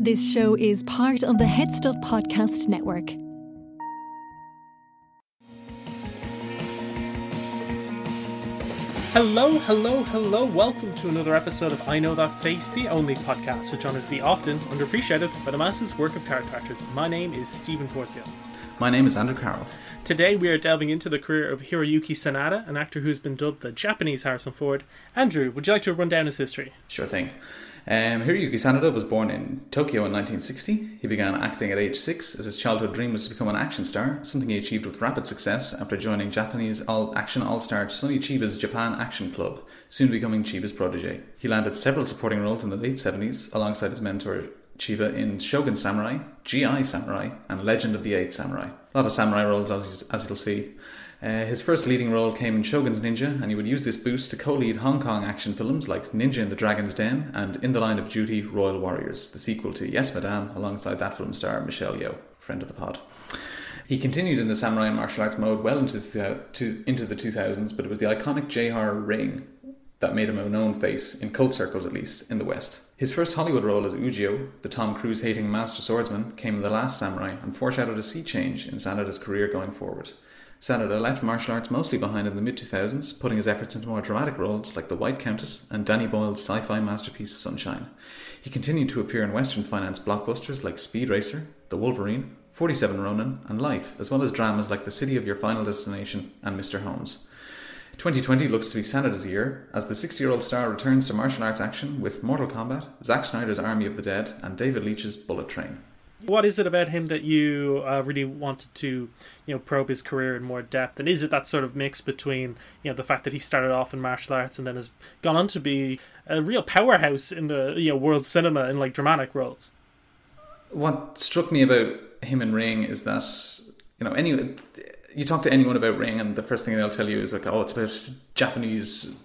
This show is part of the HeadStuff Podcast Network. Hello, hello, hello. Welcome to another episode of I Know That Face, the only podcast which honours the often underappreciated but the masses work of character actors. My name is Stephen Porzio. My name is Andrew Carroll. Today we are delving into the career of Hiroyuki Sanada, an actor who's been dubbed the Japanese Harrison Ford. Andrew, would you like to run down his history? Sure thing. Um, Hiroyuki Sanada was born in Tokyo in 1960. He began acting at age six as his childhood dream was to become an action star, something he achieved with rapid success after joining Japanese all action all star Sonny Chiba's Japan Action Club, soon becoming Chiba's protege. He landed several supporting roles in the late 70s alongside his mentor Chiba in Shogun Samurai, GI Samurai, and Legend of the Eight Samurai. A lot of samurai roles, as, as you'll see. Uh, his first leading role came in Shogun's Ninja, and he would use this boost to co lead Hong Kong action films like Ninja in the Dragon's Den and In the Line of Duty Royal Warriors, the sequel to Yes Madame, alongside that film star Michelle Yeoh, friend of the pod. He continued in the samurai and martial arts mode well into the, to, into the 2000s, but it was the iconic J horror ring that made him a known face, in cult circles at least, in the West. His first Hollywood role as Ujio, the Tom Cruise hating master swordsman, came in The Last Samurai and foreshadowed a sea change in Sanada's career going forward. Sanada left martial arts mostly behind in the mid 2000s, putting his efforts into more dramatic roles like The White Countess and Danny Boyle's sci fi masterpiece Sunshine. He continued to appear in Western finance blockbusters like Speed Racer, The Wolverine, 47 Ronin, and Life, as well as dramas like The City of Your Final Destination and Mr. Holmes. 2020 looks to be Sanada's year as the 60 year old star returns to martial arts action with Mortal Kombat, Zack Snyder's Army of the Dead, and David Leitch's Bullet Train. What is it about him that you uh, really wanted to, you know, probe his career in more depth? And is it that sort of mix between, you know, the fact that he started off in martial arts and then has gone on to be a real powerhouse in the you know world cinema in like dramatic roles? What struck me about him in Ring is that you know any you talk to anyone about Ring and the first thing they'll tell you is like, oh, it's about Japanese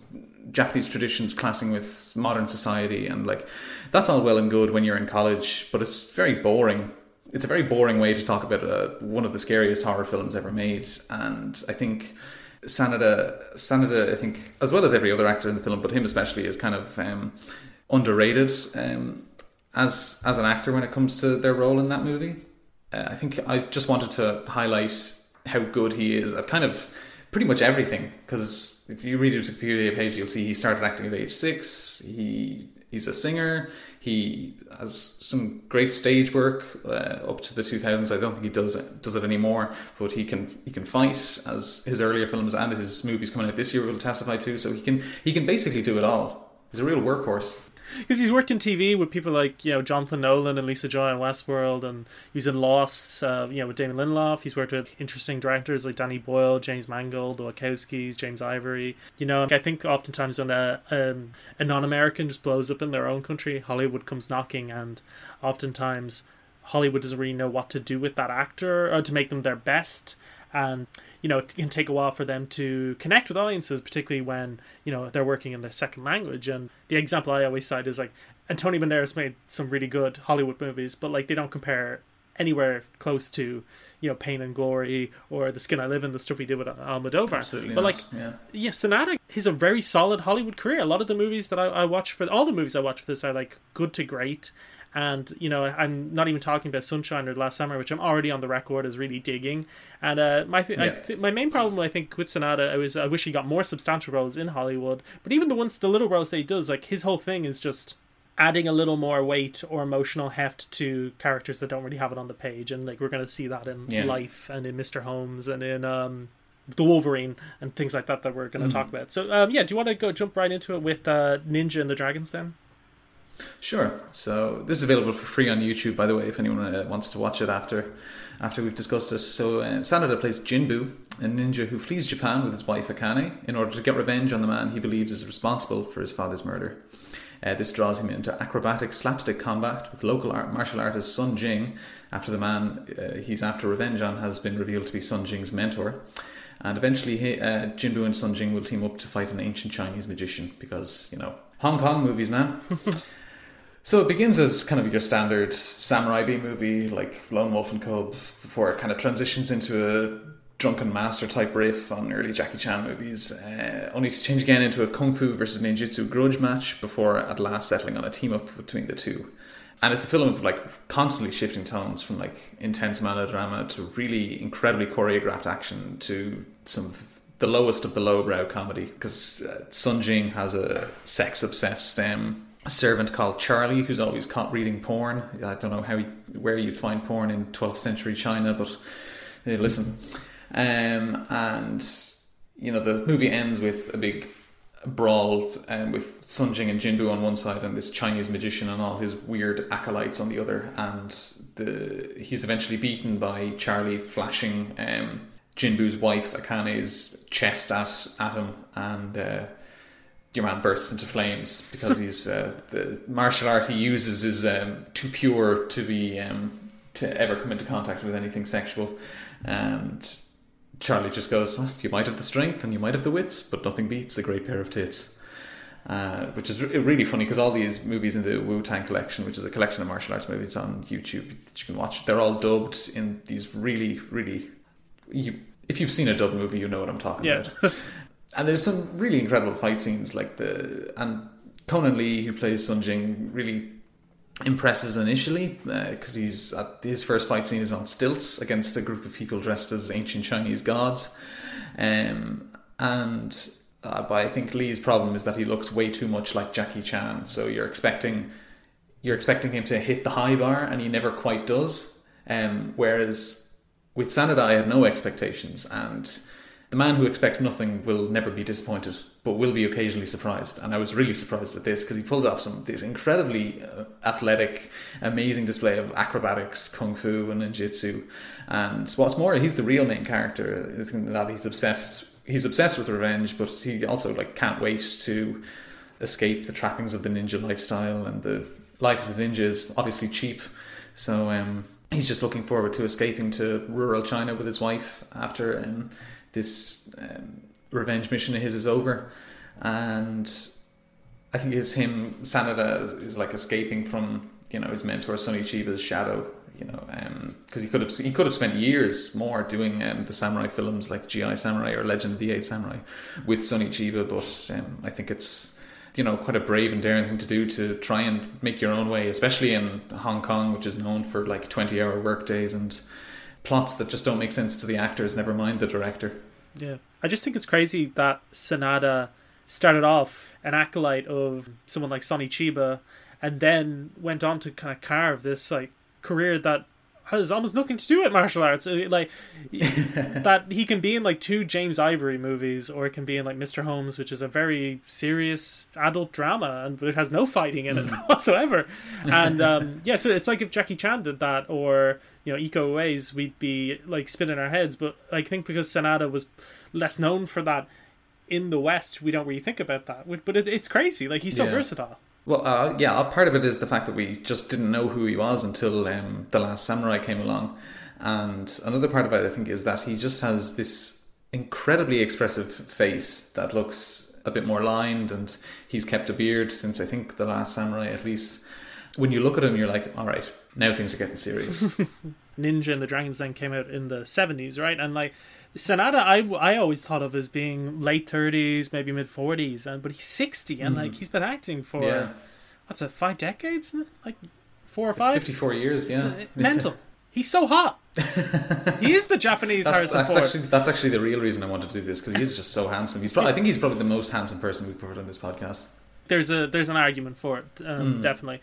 Japanese traditions classing with modern society, and like that's all well and good when you're in college, but it's very boring. It's a very boring way to talk about uh, one of the scariest horror films ever made, and I think Sanada, Sanada, I think as well as every other actor in the film, but him especially, is kind of um, underrated um, as as an actor when it comes to their role in that movie. Uh, I think I just wanted to highlight how good he is at kind of pretty much everything. Because if you read his Wikipedia page, you'll see he started acting at age six. He he's a singer. He has some great stage work uh, up to the 2000s. I don't think he does it, does it anymore, but he can he can fight as his earlier films and his movies coming out this year will testify to. So he can he can basically do it all. He's a real workhorse because he's worked in TV with people like you know Jonathan Nolan and Lisa Joy in Westworld, and he was in Lost, uh, you know, with Damon Lindelof. He's worked with interesting directors like Danny Boyle, James Mangold, the Wachowskis, James Ivory. You know, I think oftentimes when a um, a non-American just blows up in their own country, Hollywood comes knocking, and oftentimes Hollywood doesn't really know what to do with that actor or to make them their best and you know it can take a while for them to connect with audiences particularly when you know they're working in their second language. And the example i always cite is like antonio banderas made some really good hollywood movies but like they don't compare anywhere close to you know pain and glory or the skin i live in the stuff he did with almodovar. Absolutely but not, like yeah. yeah Sanada he's a very solid hollywood career. A lot of the movies that I, I watch for all the movies i watch for this are like good to great and you know I'm not even talking about Sunshine or Last Samurai, which I'm already on the record as really digging. And uh, my th- I Yeah. th- my main problem I think with Sanada I was I wish he got more substantial roles in Hollywood, but even the ones the little roles that he does, like his whole thing is just adding a little more weight or emotional heft to characters that don't really have it on the page, and like we're gonna see that in Yeah. Life and in Mr. Holmes and in um. The Wolverine and things like that that we're Mm. going to talk about. So, um, yeah, do you want to go jump right into it with uh, Ninja and the Dragons then? Sure. So this is available for free on YouTube, by the way, if anyone uh, wants to watch it after after we've discussed it. So uh, Sanada plays Jinbu, a ninja who flees Japan with his wife Akane in order to get revenge on the man he believes is responsible for his father's murder. Uh, this draws him into acrobatic slapstick combat with local art, martial artist Sun Jing, after the man uh, he's after revenge on has been revealed to be Sun Jing's mentor. And eventually, he, uh, Jinbu and Sun Jing will team up to fight an ancient Chinese magician because, you know, Hong Kong movies, man. So it begins as kind of your standard samurai B movie, like Lone Wolf and Cub, before it kind of transitions into a drunken master type riff on early Jackie Chan movies, uh, only to change again into a kung fu versus ninjutsu grudge match before at last settling on a team up between the two. and it's a film of like constantly shifting tones from like intense melodrama to really incredibly choreographed action to some of the lowest of the lowbrow comedy because uh, Sun Jing has a sex obsessed um, servant called Charlie who's always caught reading porn. I don't know how he, where you'd find porn in 12th century China, but uh, listen. Um, and you know the movie ends with a big brawl um, with Sun Jing and Jinbu on one side and this Chinese magician and all his weird acolytes on the other. And the he's eventually beaten by Charlie flashing um, Jinbu's wife Akane's chest at, at him and uh, your man bursts into flames because he's uh, the martial art he uses is um, too pure to be um, to ever come into contact with anything sexual and Charlie just goes, oh, "You might have the strength and you might have the wits, but nothing beats a great pair of tits." Uh, which is really funny because all these movies in the Wu Tang collection, which is a collection of martial arts movies on YouTube that you can watch, they're all dubbed in these really, really. You, if you've seen a dub movie, you know what I'm talking Yeah. about. and there's some really incredible fight scenes, like the and Conan Lee, who plays Sun Jing, really impresses initially because he's at his first fight scene is on stilts against a group of people dressed as ancient Chinese gods, um, and uh, but I think Lee's problem is that he looks way too much like Jackie Chan. So you're expecting you're expecting him to hit the high bar, and he never quite does. Um, whereas with Sanada, I had no expectations, and the man who expects nothing will never be disappointed, but will be occasionally surprised. And I was really surprised with this because he pulls off some this incredibly uh, athletic, amazing display of acrobatics, kung fu, and ninjutsu. And what's more, he's the real main character. That he's obsessed. He's obsessed with revenge, but he also like can't wait to escape the trappings of the ninja lifestyle. And the life as a ninja is obviously cheap, so um, he's just looking forward to escaping to rural China with his wife after. Um, this um, revenge mission of his is over, and I think it's him. Sanada is, is like escaping from you know his mentor Sonny Chiba's shadow. You know, because he could have he could have spent years more doing um, the samurai films like GI Samurai or Legend of the Eight Samurai with Sonny Chiba, but um, I think it's you know quite a brave and daring thing to do to try and make your own way, especially in Hong Kong, which is known for like twenty hour work days and plots that just don't make sense to the actors, never mind the director. Yeah. I just think it's crazy that Sanada started off an acolyte of someone like Sonny Chiba and then went on to kind of carve this like career that has almost nothing to do with martial arts. Uh, Like that he can be in like two James Ivory movies or it can be in like Mr. Holmes, which is a very serious adult drama and it has no fighting in it whatsoever. And um, yeah, so it's like if Jackie Chan did that or you know eco ways, we'd be like spinning our heads. But I think because Sanada was less known for that in the West, we don't really think about that. But it, it's crazy. Like he's so Yeah. versatile. Well, uh, yeah, part of it is the fact that we just didn't know who he was until um, The Last Samurai came along. And another part of it, I think, is that he just has this incredibly expressive face that looks a bit more lined, and he's kept a beard since I think The Last Samurai, at least. When you look at him, you're like, all right, now things are getting serious. Ninja and the Dragon's Den came out in the seventies, right? And like Sanada, I, I always thought of as being late thirties, maybe mid forties, and but he's sixty, and like he's been acting for yeah. what's it, five decades, like four or five. 54 years, yeah. uh, mental. He's so hot. he is the Japanese That's, Harrison that's Ford. actually that's actually the real reason I wanted to do this because he is just so handsome. He's probably, I think he's probably the most handsome person we've covered on this podcast. There's a there's an argument for it, um, definitely.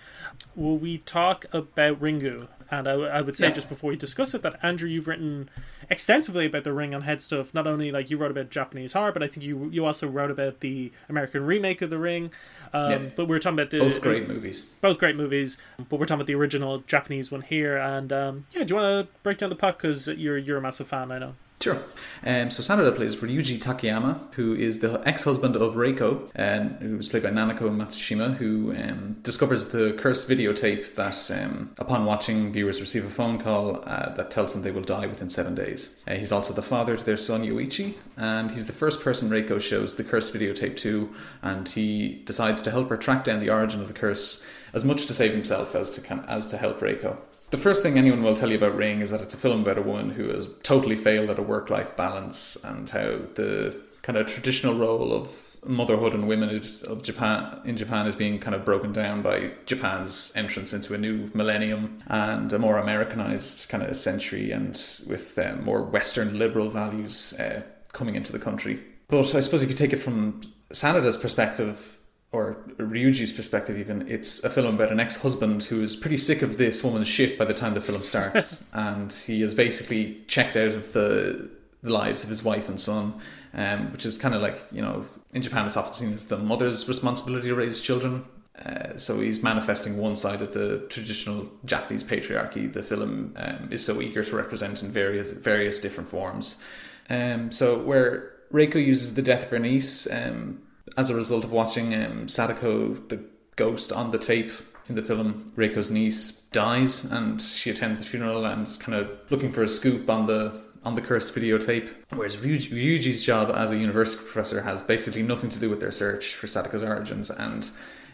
Will we talk about Ringu? And I would say Yeah. just before we discuss it that Andrew, you've written extensively about the Ring on HeadStuff. Not only like you wrote about Japanese horror, but I think you you also wrote about the American remake of the Ring. Um, Yeah. But we are talking about the Both great movies. both great movies. But we're talking about the original Japanese one here. And um, yeah, do you want to break down the puck because you're you're a massive fan, I know. Sure. Um, so Sanada plays Ryuji Takayama, who is the ex-husband of Reiko, and who was played by Nanako Matsushima, who um, discovers the cursed videotape that, um, upon watching, viewers receive a phone call uh, that tells them they will die within seven days. Uh, he's also the father to their son Yoichi, and he's the first person Reiko shows the cursed videotape to, and he decides to help her track down the origin of the curse, as much to save himself as to as to help Reiko. The first thing anyone will tell you about Ring is that it's a film about a woman who has totally failed at a work life balance and how the kind of traditional role of motherhood and women of, Japan in Japan is being kind of broken down by Japan's entrance into a new millennium and a more Americanized kind of century, and with uh, more Western liberal values uh, coming into the country. But I suppose if you take it from Sanada's perspective, or Ryuji's perspective, even, it's a film about an ex husband who is pretty sick of this woman's shit by the time the film starts. and he is basically checked out of the, the lives of his wife and son, um, which is kind of like, you know, in Japan it's often seen as the mother's responsibility to raise children. Uh, so he's manifesting one side of the traditional Japanese patriarchy. The film um, is so eager to represent in various various different forms. Um, so where Reiko uses the death of her niece um, as a result of watching um, Sadako, the ghost on the tape in the film, Reiko's niece dies, and she attends the funeral and is kind of looking for a scoop on the on the cursed videotape. Whereas Ryuji, Ryuji's job as a university professor has basically nothing to do with their search for Sadako's origins, and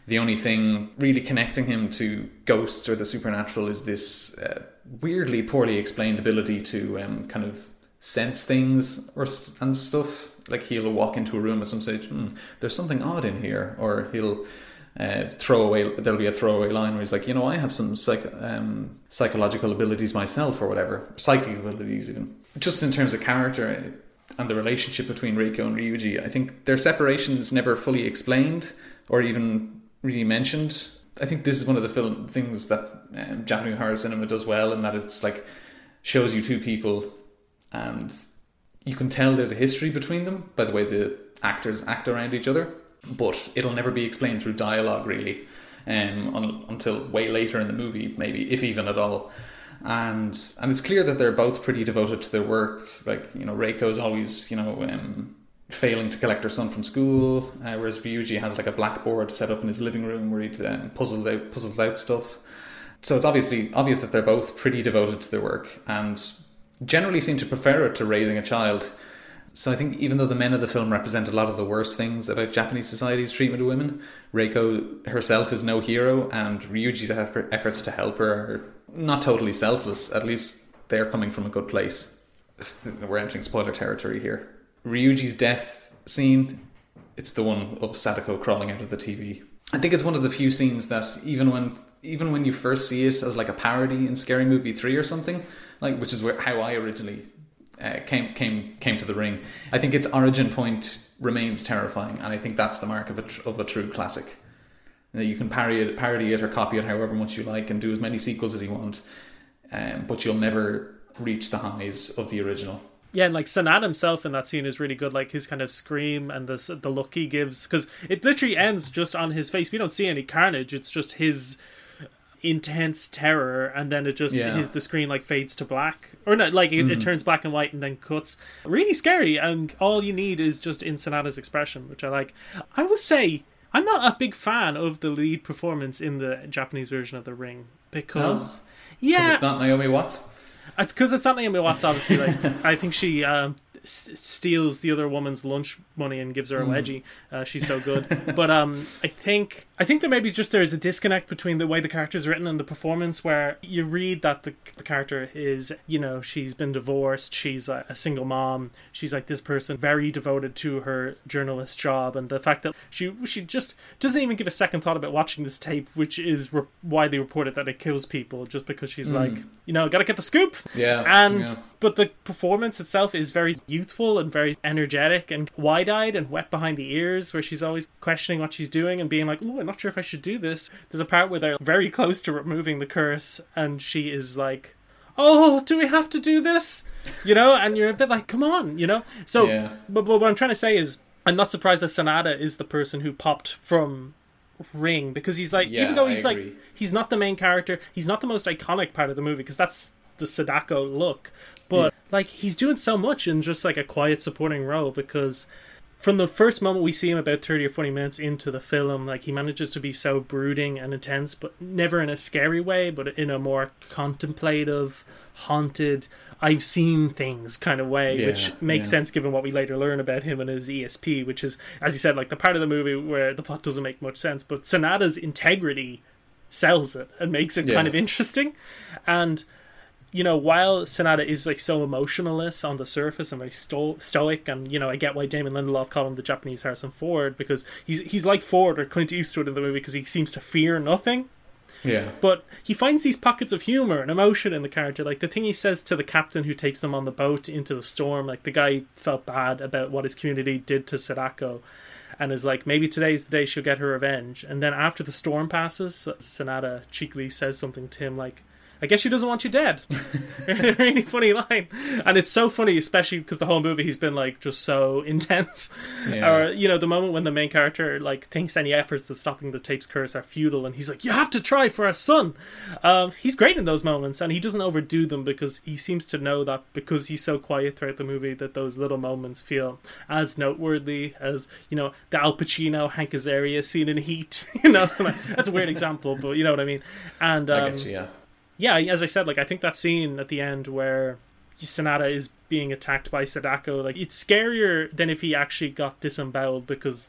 the only thing really connecting him to ghosts or the supernatural is this uh, weirdly poorly explained ability to um, kind of sense things or and stuff like he'll walk into a room at some stage, hmm, there's something odd in here, or he'll uh, throw away. There'll be a throwaway line where he's like, you know, I have some psych, um, psychological abilities myself, or whatever, psychic abilities even. Just in terms of character and the relationship between Reiko and Ryuji, I think their separation is never fully explained or even really mentioned. I think this is one of the film things that um, Japanese horror cinema does well, in that it's like shows you two people and you can tell there's a history between them by the way the actors act around each other, but it'll never be explained through dialogue really, um, un- until way later in the movie, maybe if even at all. And and it's clear that they're both pretty devoted to their work. Like you know, Reiko's always you know um, failing to collect her son from school, uh, whereas Ryuji has like a blackboard set up in his living room where he um, puzzles out puzzles out stuff. So it's obviously obvious that they're both pretty devoted to their work, and generally seem to prefer it to raising a child. So I think even though the men of the film represent a lot of the worst things about Japanese society's treatment of women, Reiko herself is no hero, and Ryuji's efforts to help her are not totally selfless. At least they're coming from a good place. We're entering spoiler territory here. Ryuji's death scene, it's the one of Sadako crawling out of the TV. I think it's one of the few scenes that even when even when you first see it as like a parody in Scary Movie three or something, like which is where how I originally uh, came came came to the ring. I think its origin point remains terrifying, and I think that's the mark of a of a true classic. That you can parody it, parody it or copy it however much you like, and do as many sequels as you want, um, but you'll never reach the highs of the original. Yeah, and like Sanada himself in that scene is really good. Like his kind of scream and the the look he gives, because it literally ends just on his face. We don't see any carnage. It's just his intense terror and then it just yeah. his, the screen like fades to black or not like it, mm. it, turns black and white and then cuts really scary and all you need is just in Sanada's expression which I like I will say I'm not a big fan of the lead performance in the Japanese version of The Ring because no? yeah it's not Naomi Watts it's because it's not Naomi Watts obviously like I think she um, steals the other woman's lunch money and gives her a hmm. wedgie. Uh, she's so good. but um, I think I think that maybe just there's a disconnect between the way the character is written and the performance, where you read that the, the character is, you know, she's been divorced, she's a, a single mom, she's like this person very devoted to her journalist job, and the fact that she she just doesn't even give a second thought about watching this tape, which is re- widely reported that it kills people, just because she's mm. like, you know, gotta get the scoop. Yeah, and. Yeah but the performance itself is very youthful and very energetic and wide-eyed and wet behind the ears where she's always questioning what she's doing and being like oh i'm not sure if i should do this. There's a part where they're very close to removing the curse and she is like oh do we have to do this? You know and you're a bit like come on you know? So yeah. but, but what i'm trying to say is i'm not surprised that sanada is the person who popped from ring because he's like yeah, even though he's like he's not the main character he's not the most iconic part of the movie because that's the Sadako look but yeah. like he's doing so much in just like a quiet supporting role because from the first moment we see him about 30 or 40 minutes into the film like he manages to be so brooding and intense but never in a scary way but in a more contemplative haunted i've seen things kind of way yeah, which makes yeah. sense given what we later learn about him and his esp which is as you said like the part of the movie where the plot doesn't make much sense but sanada's integrity sells it and makes it yeah. kind of interesting and you know, while Sanada is like so emotionalist on the surface and very sto- stoic, and you know, I get why Damon Lindelof called him the Japanese Harrison Ford because he's he's like Ford or Clint Eastwood in the movie because he seems to fear nothing. Yeah. But he finds these pockets of humor and emotion in the character. Like the thing he says to the captain who takes them on the boat into the storm, like the guy felt bad about what his community did to Sadako and is like, maybe today's the day she'll get her revenge. And then after the storm passes, Sanada cheekily says something to him like, I guess she doesn't want you dead. really funny line, and it's so funny, especially because the whole movie he's been like just so intense. Yeah. Or you know, the moment when the main character like thinks any efforts of stopping the tape's curse are futile, and he's like, "You have to try for our son." Um, he's great in those moments, and he doesn't overdo them because he seems to know that because he's so quiet throughout the movie that those little moments feel as noteworthy as you know the Al Pacino Hank Azaria scene in Heat. you know, that's a weird example, but you know what I mean. And um, I get you, yeah. Yeah, as I said, like I think that scene at the end where Sanada is being attacked by Sadako, like it's scarier than if he actually got disemboweled because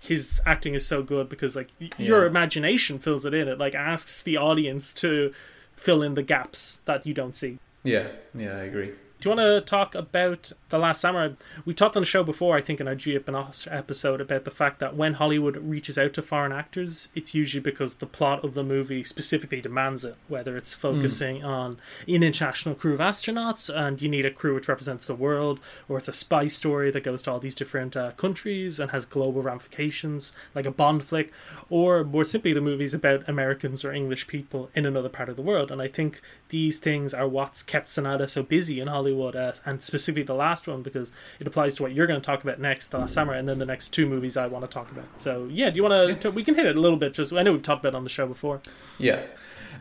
his acting is so good because like y- your imagination fills it in. It like asks the audience to fill in the gaps that you don't see. Yeah, yeah, I agree. Do you want to talk about The Last Samurai? We talked on the show before, I think, in our Gia Benos episode, about the fact that when Hollywood reaches out to foreign actors, it's usually because the plot of the movie specifically demands it, whether it's focusing on an international crew of astronauts and you need a crew which represents the world, or it's a spy story that goes to all these different uh, countries and has global ramifications, like a Bond flick, or more simply, the movie's about Americans or English people in another part of the world. And I think these things are what's kept Sanada so busy in Hollywood, uh, and specifically the last one because it applies to what you're going to talk about next, The Last Samurai, and then the next two movies I want to talk about. So yeah, do you want to? We can hit it a little bit. Just I know we've talked about it on the show before. Yeah.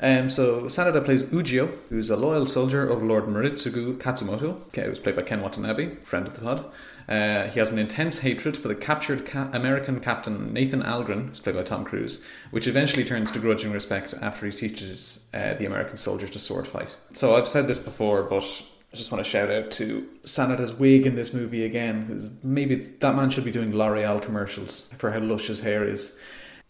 Um, so Sanada plays Ujio, who's a loyal soldier of Lord Moritsugu Katsumoto, okay, who's played by Ken Watanabe, friend of the pod. Uh, he has an intense hatred for the captured ca- American captain Nathan Algren, who's played by Tom Cruise, which eventually turns to grudging respect after he teaches uh, the American soldiers to sword fight. So I've said this before, but I just want to shout out to Sanada's wig in this movie again, because maybe that man should be doing L'Oreal commercials for how lush his hair is.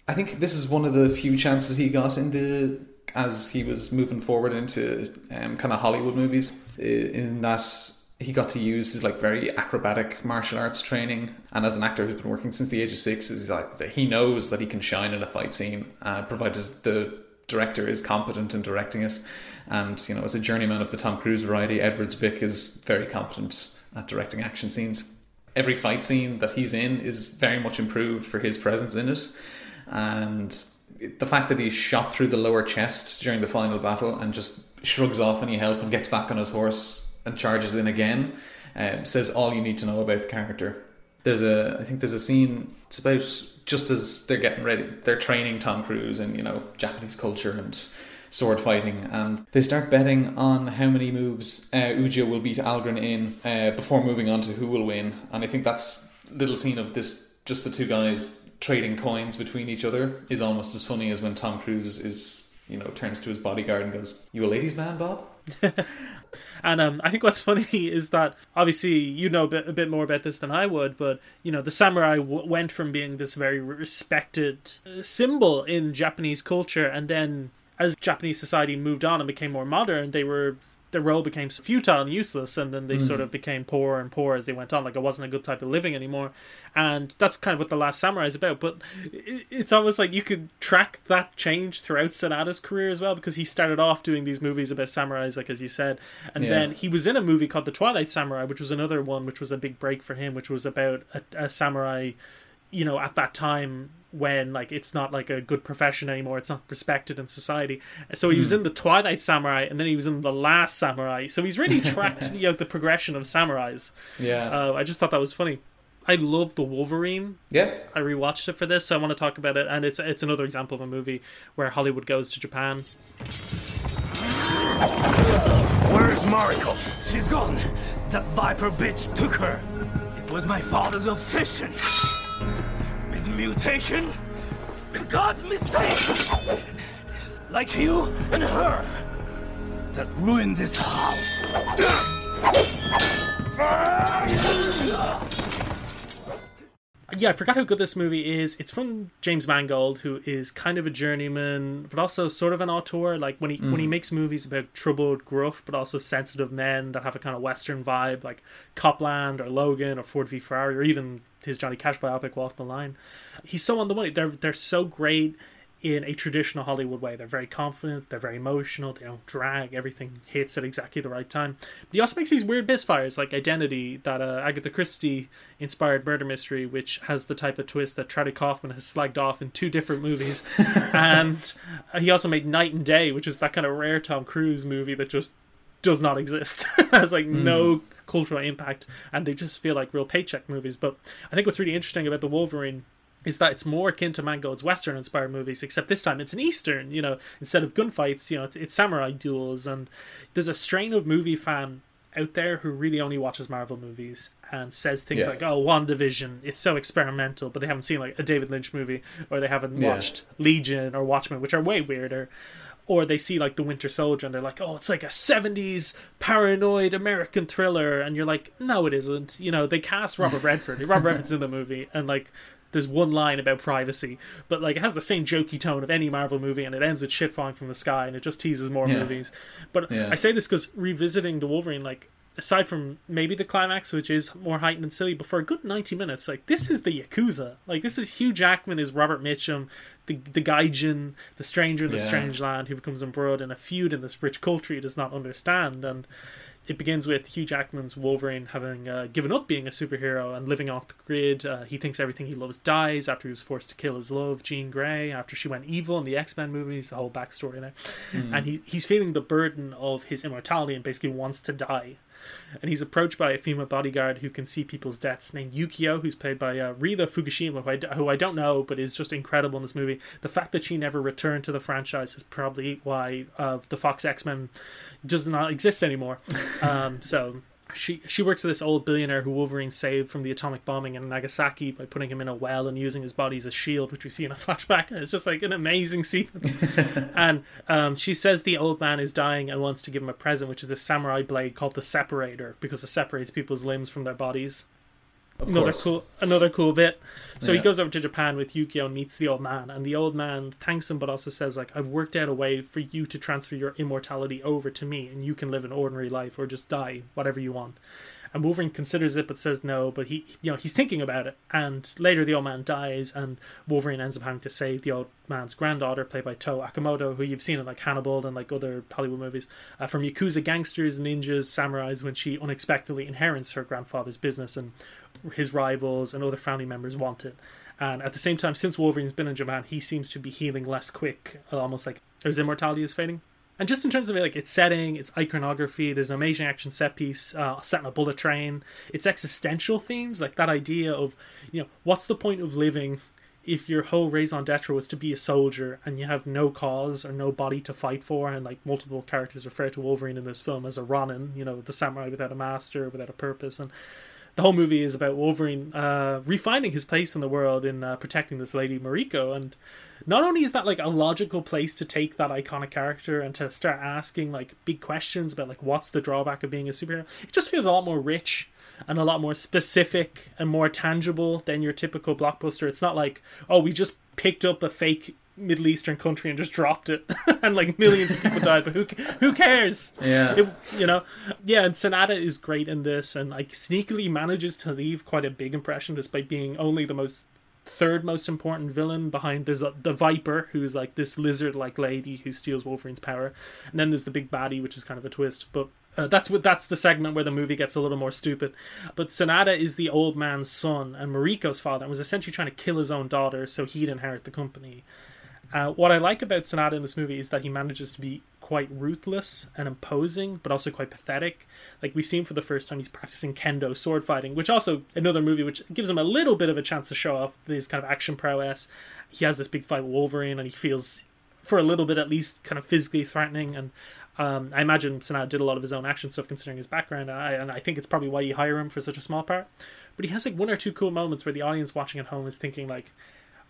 I think this is one of the few chances he got in the as he was moving forward into um, kind of Hollywood movies. In that he got to use his like very acrobatic martial arts training, and as an actor who's been working since the age of six, is like he knows that he can shine in a fight scene, uh, provided the director is competent in directing it. And you know, as a journeyman of the Tom Cruise variety, Edward Zwick is very competent at directing action scenes. Every fight scene that he's in is very much improved for his presence in it, and the fact that he's shot through the lower chest during the final battle and just shrugs off any help and gets back on his horse and charges in again um, says all you need to know about the character. There's a, I think there's a scene. It's about just as they're getting ready, they're training Tom Cruise in you know Japanese culture and sword fighting, and they start betting on how many moves uh, Ujio will beat Algren in uh, before moving on to who will win. And I think that's little scene of this, just the two guys trading coins between each other, is almost as funny as when Tom Cruise is you know turns to his bodyguard and goes, "You a ladies' man, Bob?" And um, I think what's funny is that obviously you know a bit, a bit more about this than I would, but you know the samurai w- went from being this very respected uh, symbol in Japanese culture, and then as Japanese society moved on and became more modern, they were their role became futile and useless, and then they sort hmm. of became poorer and poorer as they went on. Like it wasn't a good type of living anymore, and that's kind of what the Last Samurai is about. But it's almost like you could track that change throughout Sanada's career as well, because he started off doing these movies about samurais, like as you said, and Yeah. then he was in a movie called The Twilight Samurai, which was another one which was a big break for him, which was about a, a samurai, you know, at that time when like it's not like a good profession anymore, it's not respected in society. So he was in The Twilight Samurai, and then he was in The Last Samurai. So he's really tracked you know the progression of samurais. Yeah, Uh, I just thought that was funny. I love the Wolverine. yeah. I rewatched it for this, so I want to talk about it. And it's it's another example of a movie where Hollywood goes to Japan. Where's Mariko? She's gone. That viper bitch took her. It was my father's obsession. With mutation. With God's mistake. Like you and her. That ruined this house. Yeah, I forgot how good this movie is. It's from James Mangold, who is kind of a journeyman, but also sort of an auteur. Like when he when he mm. makes movies about troubled, gruff, but also sensitive men that have a kind of western vibe, like Copland or Logan or Ford v Ferrari, or even his Johnny Cash biopic Walk the Line. He's so on the money. They're they're so great in a traditional Hollywood way. They're very confident, they're very emotional, they don't drag, everything hits at exactly the right time. But he also makes these weird misfires like Identity, that uh, Agatha Christie inspired murder mystery, which has the type of twist that Charlie Kaufman has slagged off in two different movies. and he also made Knight and Day, which is that kind of rare Tom Cruise movie that just does not exist. has like no cultural impact, and they just feel like real paycheck movies. But I think what's really interesting about the Wolverine is that it's more akin to Mangold's Western inspired movies, except this time it's an Eastern, you know, instead of gunfights, you know, it's samurai duels. And there's a strain of movie fan out there who really only watches Marvel movies and says things Yeah. like, oh, WandaVision, it's so experimental, but they haven't seen like a David Lynch movie or they haven't Yeah. watched Legion or Watchmen, which are way weirder. Or they see like The Winter Soldier and they're like, oh, it's like a 70s paranoid American thriller. And you're like, no, it isn't. You know, they cast Robert Redford. Robert Redford's in the movie. And like, there's one line about privacy, but like it has the same jokey tone of any Marvel movie, and it ends with shit falling from the sky, and it just teases more Yeah. movies. But Yeah. I say this because revisiting the Wolverine, like aside from maybe the climax, which is more heightened and silly, but for a good ninety minutes, like this is the Yakuza. Like this is Hugh Jackman is Robert Mitchum, the the Gaijin, the stranger in the Yeah. strange land who becomes embroiled in a feud in this rich culture he does not understand, and it begins with Hugh Jackman's Wolverine having uh, given up being a superhero and living off the grid. Uh, he thinks everything he loves dies after he was forced to kill his love, Jean Grey, after she went evil in the X Men movies, the whole backstory there. And he, he's feeling the burden of his immortality and basically wants to die. And he's approached by a female bodyguard who can see people's deaths, named Yukio, who's played by uh, Rila Fukushima, who I, d- who I don't know, but is just incredible in this movie. The fact that she never returned to the franchise is probably why uh, the Fox X Men does not exist anymore. um, so she she works for this old billionaire who Wolverine saved from the atomic bombing in Nagasaki by putting him in a well and using his body as a shield, which we see in a flashback. And it's just like an amazing sequence. and um, she says the old man is dying and wants to give him a present, which is a samurai blade called the Separator, because it separates people's limbs from their bodies Of another course. cool another cool bit. So he goes over to Japan with Yukio and meets the old man, and the old man thanks him, but also says like, "I've worked out a way for you to transfer your immortality over to me, and you can live an ordinary life or just die, whatever you want." And Wolverine considers it, but says no. But he, you know, he's thinking about it. And later, the old man dies, and Wolverine ends up having to save the old man's granddaughter, played by Tao Okamoto, who you've seen in like Hannibal and like other Hollywood movies, uh, from yakuza gangsters, ninjas, samurais. When she unexpectedly inherits her grandfather's business, and his rivals and other family members want it. And at the same time, since Wolverine's been in Japan, he seems to be healing less quick, almost like his immortality is fading. And just in terms of like its setting, its iconography, there's an amazing action set piece uh, set in a bullet train. Its existential themes, like that idea of, you know, what's the point of living if your whole raison d'etre was to be a soldier and you have no cause or no body to fight for, and like multiple characters refer to Wolverine in this film as a Ronin, you know, the samurai without a master, without a purpose, and the whole movie is about Wolverine uh, refinding his place in the world in uh, protecting this lady Mariko, and not only is that like a logical place to take that iconic character and to start asking like big questions about like what's the drawback of being a superhero, it just feels a lot more rich and a lot more specific and more tangible than your typical blockbuster. It's not like oh we just picked up a fake Middle Eastern country and just dropped it, and like millions of people died. But who who cares? Yeah. It, you know, yeah. And Sanada is great in this, and like sneakily manages to leave quite a big impression, despite being only the most third most important villain behind there's a, the Viper, who's like this lizard-like lady who steals Wolverine's power, and then there's the big baddie, which is kind of a twist, but. Uh, that's what that's the segment where the movie gets a little more stupid. But Sanada is the old man's son and Mariko's father and was essentially trying to kill his own daughter so he'd inherit the company. Uh, what I like about Sanada in this movie is that he manages to be quite ruthless and imposing, but also quite pathetic. Like we see him for the first time, he's practicing kendo sword fighting, which also another movie which gives him a little bit of a chance to show off his kind of action prowess. He has this big fight with Wolverine, and he feels, for a little bit at least, kind of physically threatening. And um, I imagine Sanada did a lot of his own action stuff considering his background, and I, and I think it's probably why you hire him for such a small part. But he has like one or two cool moments where the audience watching at home is thinking like.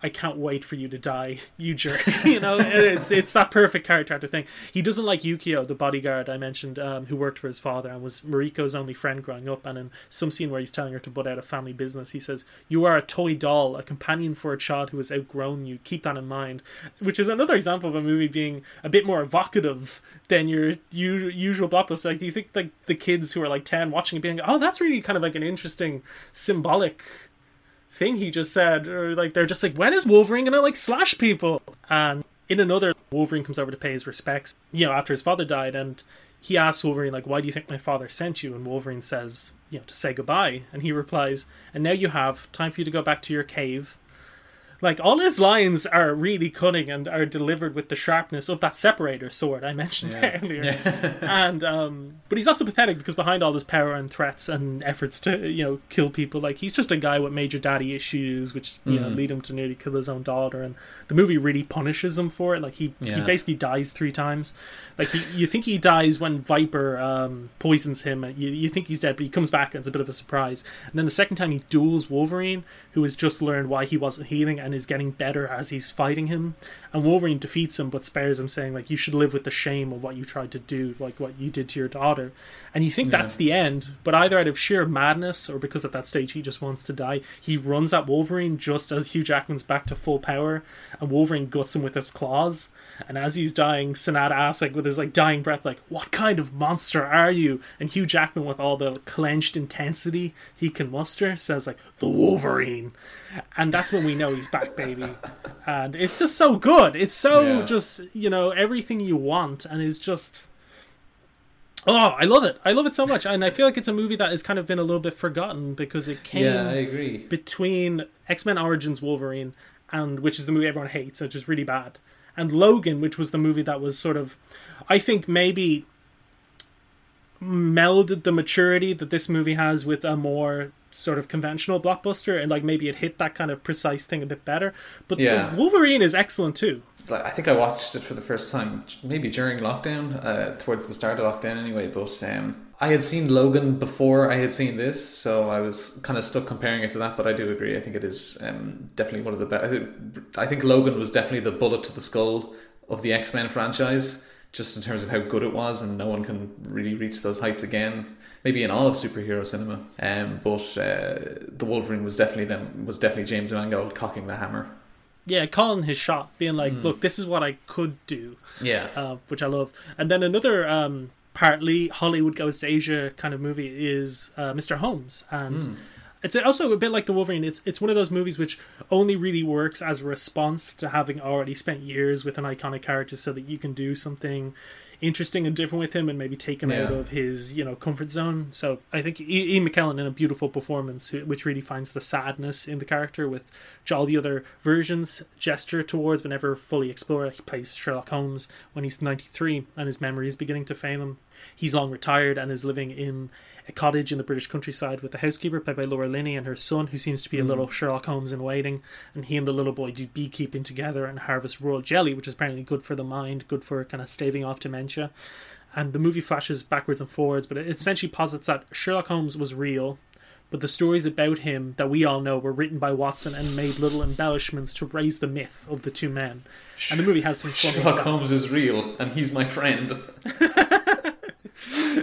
I can't wait for you to die, you jerk. you know, it's it's that perfect character actor thing. He doesn't like Yukio, the bodyguard I mentioned, um, who worked for his father and was Mariko's only friend growing up. And in some scene where he's telling her to butt out a family business, he says, "You are a toy doll, a companion for a child who has outgrown you. Keep that in mind." Which is another example of a movie being a bit more evocative than your usual blockbuster. Like, do you think like the kids who are like ten watching it being, "Oh, that's really kind of like an interesting symbolic." Thing he just said, or like they're just like, when is Wolverine gonna like slash people? And in another, Wolverine comes over to pay his respects, you know, after his father died, and he asks Wolverine like, "Why do you think my father sent you?" And Wolverine says, "You know, to say goodbye." And he replies, "And now you have time for you to go back to your cave." Like all his lines are really cunning and are delivered with the sharpness of that separator sword I mentioned Yeah. earlier. and um, but he's also pathetic because behind all his power and threats and efforts to you know kill people, like he's just a guy with major daddy issues, which you know lead him to nearly kill his own daughter. And the movie really punishes him for it. Like he he basically dies three times. Like he, you think he dies when Viper um, poisons him. You, you think he's dead, but he comes back and it's a bit of a surprise. And then the second time he duels Wolverine, who has just learned why he wasn't healing and is getting better as he's fighting him. And Wolverine defeats him, but spares him, saying like, "You should live with the shame of what you tried to do, like what you did to your daughter." And you think that's the end, but either out of sheer madness or because at that stage he just wants to die, he runs at Wolverine just as Hugh Jackman's back to full power, and Wolverine guts him with his claws. And as he's dying, Sanada asks, like, with his like dying breath, like, "What kind of monster are you?" And Hugh Jackman, with all the clenched intensity he can muster, says, "Like the Wolverine," and that's when we know he's back, baby. And it's just so good. It's so Yeah. just you know everything you want, and is just. Oh, I love it! I love it so much, and I feel like it's a movie that has kind of been a little bit forgotten because it came Yeah, I agree. between X Men Origins Wolverine and which is the movie everyone hates, which is really bad, and Logan, which was the movie that was sort of, I think maybe melded the maturity that this movie has with a more sort of conventional blockbuster, and like maybe it hit that kind of precise thing a bit better. But Yeah. the Wolverine is excellent too. Like, I think I watched it for the first time, maybe during lockdown, uh, towards the start of lockdown anyway. But um, I had seen Logan before I had seen this, so I was kind of stuck comparing it to that. But I do agree. I think it is um, definitely one of the best. I think, I think Logan was definitely the bullet to the skull of the X Men franchise, just in terms of how good it was, and no one can really reach those heights again. Maybe in all of superhero cinema. Um, but uh, the Wolverine was definitely them was definitely James Mangold cocking the hammer. Yeah, calling his shot, being like, "Look, this is what I could do." Yeah. uh, which I love. And then another um, partly Hollywood goes to Asia kind of movie is uh, Mr. Holmes, and it's also a bit like the Wolverine. It's it's one of those movies which only really works as a response to having already spent years with an iconic character, so that you can do something interesting and different with him and maybe take him out of his you know comfort zone. So i think ian mckellen in a beautiful performance which really finds the sadness in the character with all the other versions gesture towards but never fully explore he plays sherlock holmes when he's 93 and his memory is beginning to fail him. He's long retired and is living in a cottage in the British countryside with the housekeeper played by Laura Linney and her son, who seems to be a hmm. little Sherlock Holmes in waiting. And he and the little boy do beekeeping together and harvest royal jelly, which is apparently good for the mind, good for kind of staving off dementia. And the movie flashes backwards and forwards, but it essentially posits that Sherlock Holmes was real, but the stories about him that we all know were written by Watson and made little embellishments to raise the myth of the two men. And the movie has some fun. Sherlock. Holmes is real, and he's my friend.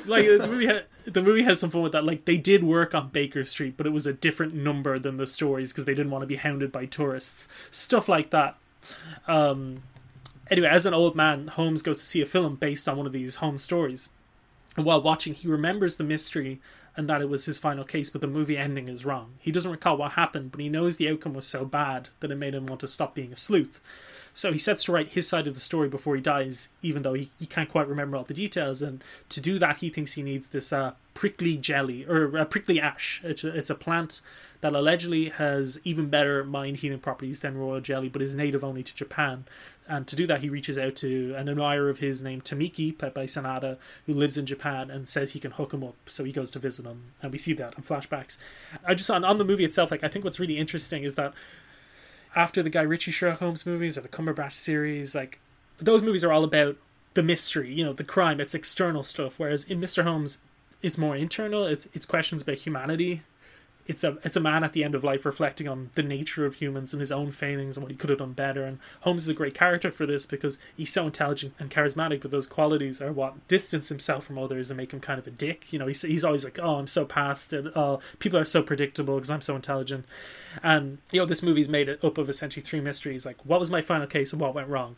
like the movie ha- the movie has some fun with that like they did work on baker street but it was a different number than the stories because they didn't want to be hounded by tourists. Stuff like that. Um anyway as an old man holmes goes to see a film based on one of these home stories. And while watching he remembers the mystery and that it was his final case but the movie ending is wrong. He doesn't recall what happened but he knows the outcome was so bad that it made him want to stop being a sleuth so he sets to write his side of the story before he dies, even though he, he can't quite remember all the details. And to do that, he thinks he needs this uh, prickly jelly, or uh, prickly ash. It's a, it's a plant that allegedly has even better mind healing properties than royal jelly, but is native only to Japan. And to do that, he reaches out to an admirer of his named Tamiki, played by Sanada, who lives in Japan, and says he can hook him up. So he goes to visit him, and we see that in flashbacks. I just on, on the movie itself, like I think what's really interesting is that after the Guy Ritchie Sherlock Holmes movies or the Cumberbatch series, like those movies are all about the mystery, you know, the crime. It's external stuff. Whereas in Mr. Holmes, it's more internal. It's it's questions about humanity it's a it's a man at the end of life reflecting on the nature of humans and his own failings and what he could have done better. And Holmes is a great character for this because he's so intelligent and charismatic, but those qualities are what distance himself from others and make him kind of a dick. You know, he's he's always like, oh, I'm so past it. Oh, people are so predictable because I'm so intelligent. And you know, this movie's made it up of essentially three mysteries. Like, what was my final case and what went wrong?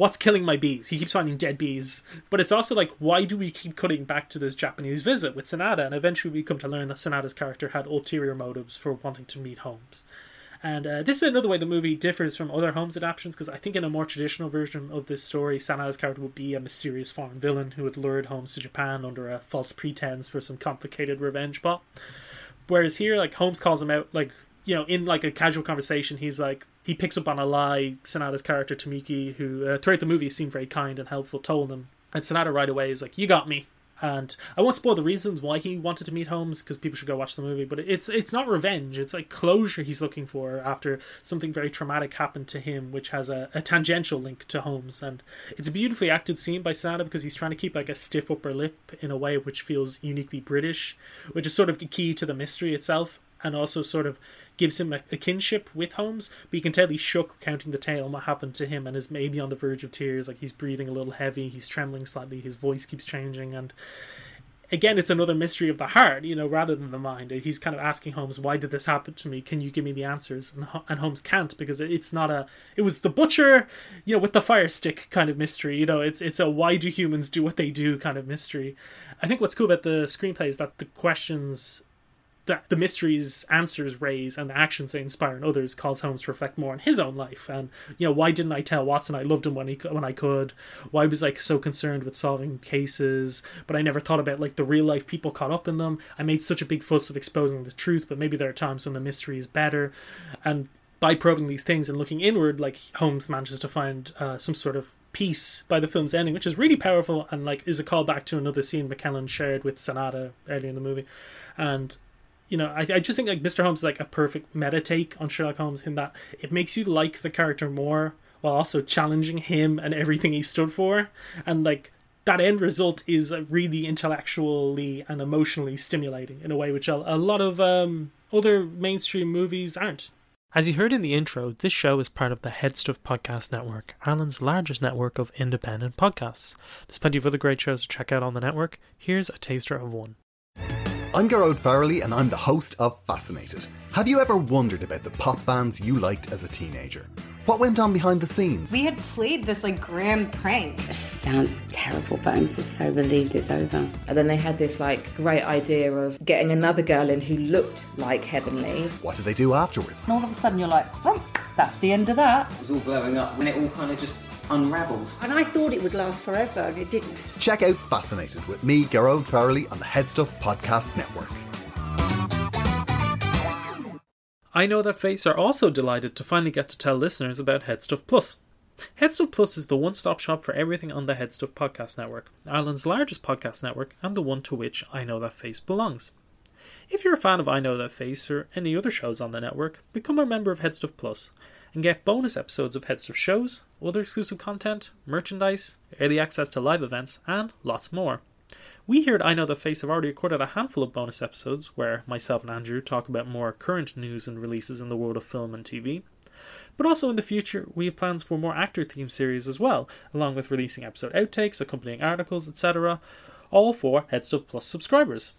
What's killing my bees? He keeps finding dead bees. But it's also like, why do we keep cutting back to this Japanese visit with Sanada? And eventually we come to learn that Sanada's character had ulterior motives for wanting to meet Holmes. And uh, this is another way the movie differs from other Holmes adaptations because I think in a more traditional version of this story, Sanada's character would be a mysterious foreign villain who had lured Holmes to Japan under a false pretense for some complicated revenge plot. Whereas here, like Holmes calls him out, like you know, in like a casual conversation, he's like, he picks up on a lie Sanada's character Tamiki, who uh, throughout the movie seemed very kind and helpful, told him. And Sanada right away is like, "You got me." And I won't spoil the reasons why he wanted to meet Holmes because people should go watch the movie. But it's it's not revenge; it's like closure he's looking for after something very traumatic happened to him, which has a, a tangential link to Holmes. And it's a beautifully acted scene by Sanada because he's trying to keep like a stiff upper lip in a way which feels uniquely British, which is sort of key to the mystery itself and also sort of gives him a, a, kinship with Holmes, but you can tell he's shook counting the tale and what happened to him and is maybe on the verge of tears, like he's breathing a little heavy, he's trembling slightly, his voice keeps changing, and again, it's another mystery of the heart, you know, rather than the mind. He's kind of asking Holmes, "Why did this happen to me? Can you give me the answers?" And, and Holmes can't because it's not a. It was the butcher, you know, with the fire stick kind of mystery. You know, it's it's a why do humans do what they do kind of mystery. I think what's cool about the screenplay is that the questions that the mysteries answers raise and the actions they inspire in others cause Holmes to reflect more on his own life. And you know why didn't I tell Watson I loved him when he when I could? Why was I so concerned with solving cases? But I never thought about like the real life people caught up in them. I made such a big fuss of exposing the truth but maybe there are times when the mystery is better. And by probing these things and looking inward like Holmes manages to find uh, some sort of peace by the film's ending, which is really powerful and like is a callback to another scene McKellen shared with Sanada earlier in the movie. And you know, I, I just think like Mr. Holmes is like a perfect meta take on Sherlock Holmes in that it makes you like the character more while also challenging him and everything he stood for. And like that end result is really intellectually and emotionally stimulating in a way which a, a lot of um, other mainstream movies aren't. As you heard in the intro, this show is part of the HeadStuff Podcast Network, Ireland's largest network of independent podcasts. There's plenty of other great shows to check out on the network. Here's a taster of one. I'm Gearóid Farrelly and I'm the host of Fascinated. Have you ever wondered about the pop bands you liked as a teenager? What went on behind the scenes? We had played this like grand prank. It sounds terrible, but I'm just so relieved it's over. And then they had this like great idea of getting another girl in who looked like Heavenly. What did they do afterwards? And all of a sudden you're like, that's the end of that. It was all blowing up and it all kind of just unravelled. And I thought it would last forever, and it didn't. Check out Fascinated with me, Gearóid Farrelly, on the HeadStuff Podcast Network. I Know That Face are also delighted to finally get to tell listeners about HeadStuff Plus. HeadStuff Plus is the one stop shop for everything on the HeadStuff Podcast Network, Ireland's largest podcast network, and the one to which I Know That Face belongs. If you're a fan of I Know That Face or any other shows on the network, become a member of HeadStuff Plus and get bonus episodes of HeadStuff shows, other exclusive content, merchandise, early access to live events, and lots more. We here at I Know the Face have already recorded a handful of bonus episodes where myself and Andrew talk about more current news and releases in the world of film and TV. But also in the future, we have plans for more actor themed series as well, along with releasing episode outtakes, accompanying articles, etc., all for HeadStuff Plus subscribers.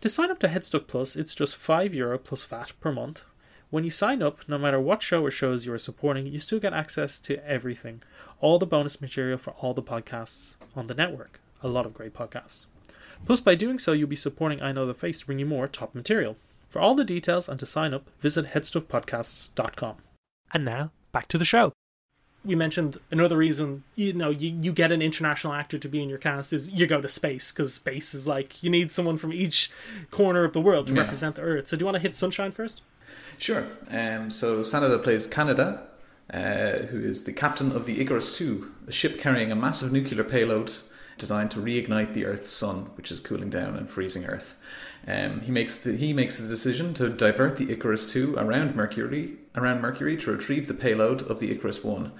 To sign up to HeadStuff Plus, it's just €5 Euro plus VAT per month, when you sign up, no matter what show or shows you are supporting, you still get access to everything. All the bonus material for all the podcasts on the network. A lot of great podcasts. Plus, by doing so, you'll be supporting I Know the Face to bring you more top material. For all the details and to sign up, visit headstuffpodcasts.com. And now, back to the show. We mentioned another reason, you know, you, you get an international actor to be in your cast is you go to space, because space is like, you need someone from each corner of the world to yeah. represent the Earth. So do you want to hit Sunshine first? Sure. Um, so Sanada plays Kaneda, uh, who is the captain of the Icarus II, a ship carrying a massive nuclear payload designed to reignite the Earth's sun, which is cooling down and freezing Earth. Um, he makes the he makes the decision to divert the Icarus II around Mercury around Mercury to retrieve the payload of the Icarus One,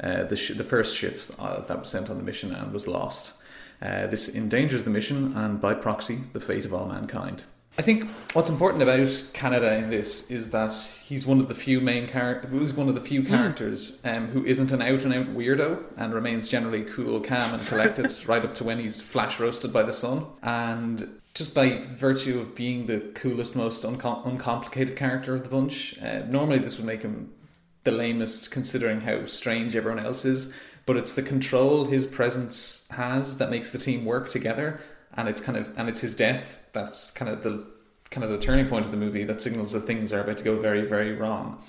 uh, the sh- the first ship uh, that was sent on the mission and was lost. Uh, this endangers the mission and, by proxy, the fate of all mankind. I think what's important about Kaneda in this is that he's one of the few main characters, who's one of the few characters um, who isn't an out and out weirdo and remains generally cool, calm, and collected right up to when he's flash roasted by the sun. And just by virtue of being the coolest, most uncom- uncomplicated character of the bunch, uh, normally this would make him the lamest considering how strange everyone else is. But it's the control his presence has that makes the team work together and it's kind of and it's his death that's kind of the kind of the turning point of the movie that signals that things are about to go very very wrong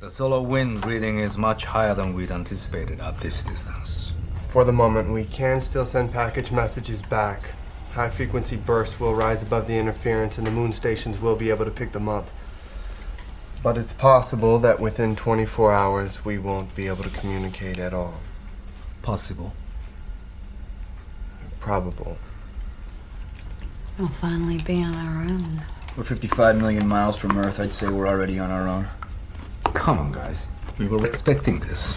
The solar wind reading is much higher than we'd anticipated at this distance. For the moment, we can still send package messages back. High frequency bursts will rise above the interference, and the moon stations will be able to pick them up. But it's possible that within 24 hours we won't be able to communicate at all. Possible. Probable. We'll finally be on our own. We're 55 million miles from Earth. I'd say we're already on our own. Come on, guys. We were expecting this.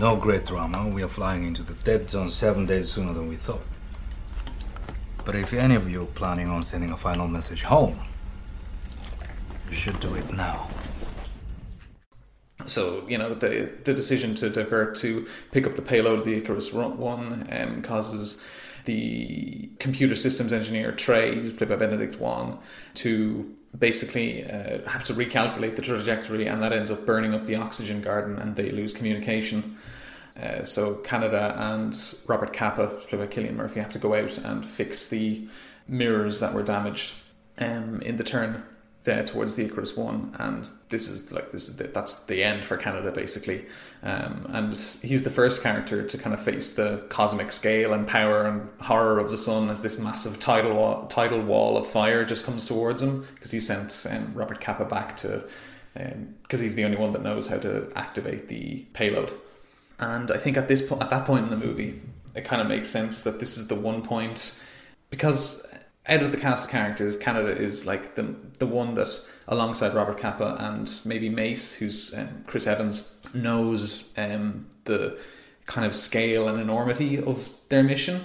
No great drama. We are flying into the dead zone seven days sooner than we thought. But if any of you are planning on sending a final message home, you should do it now. So you know the the decision to divert to pick up the payload of the Icarus One um, causes the computer systems engineer Trey, who's played by Benedict Wong, to basically uh, have to recalculate the trajectory, and that ends up burning up the oxygen garden, and they lose communication. Uh, so Kaneda and Robert Capa, played by Cillian Murphy, have to go out and fix the mirrors that were damaged um, in the turn uh, towards the Icarus One, and this is like this is the, that's the end for Kaneda basically. Um, and he's the first character to kind of face the cosmic scale and power and horror of the sun as this massive tidal wall, tidal wall of fire just comes towards him because he sent um, Robert Capa back to because um, he's the only one that knows how to activate the payload. And I think at this point, at that point in the movie, it kind of makes sense that this is the one point because out of the cast of characters, Kaneda is like the the one that, alongside Robert Capa and maybe Mace, who's um, Chris Evans, knows um, the kind of scale and enormity of their mission.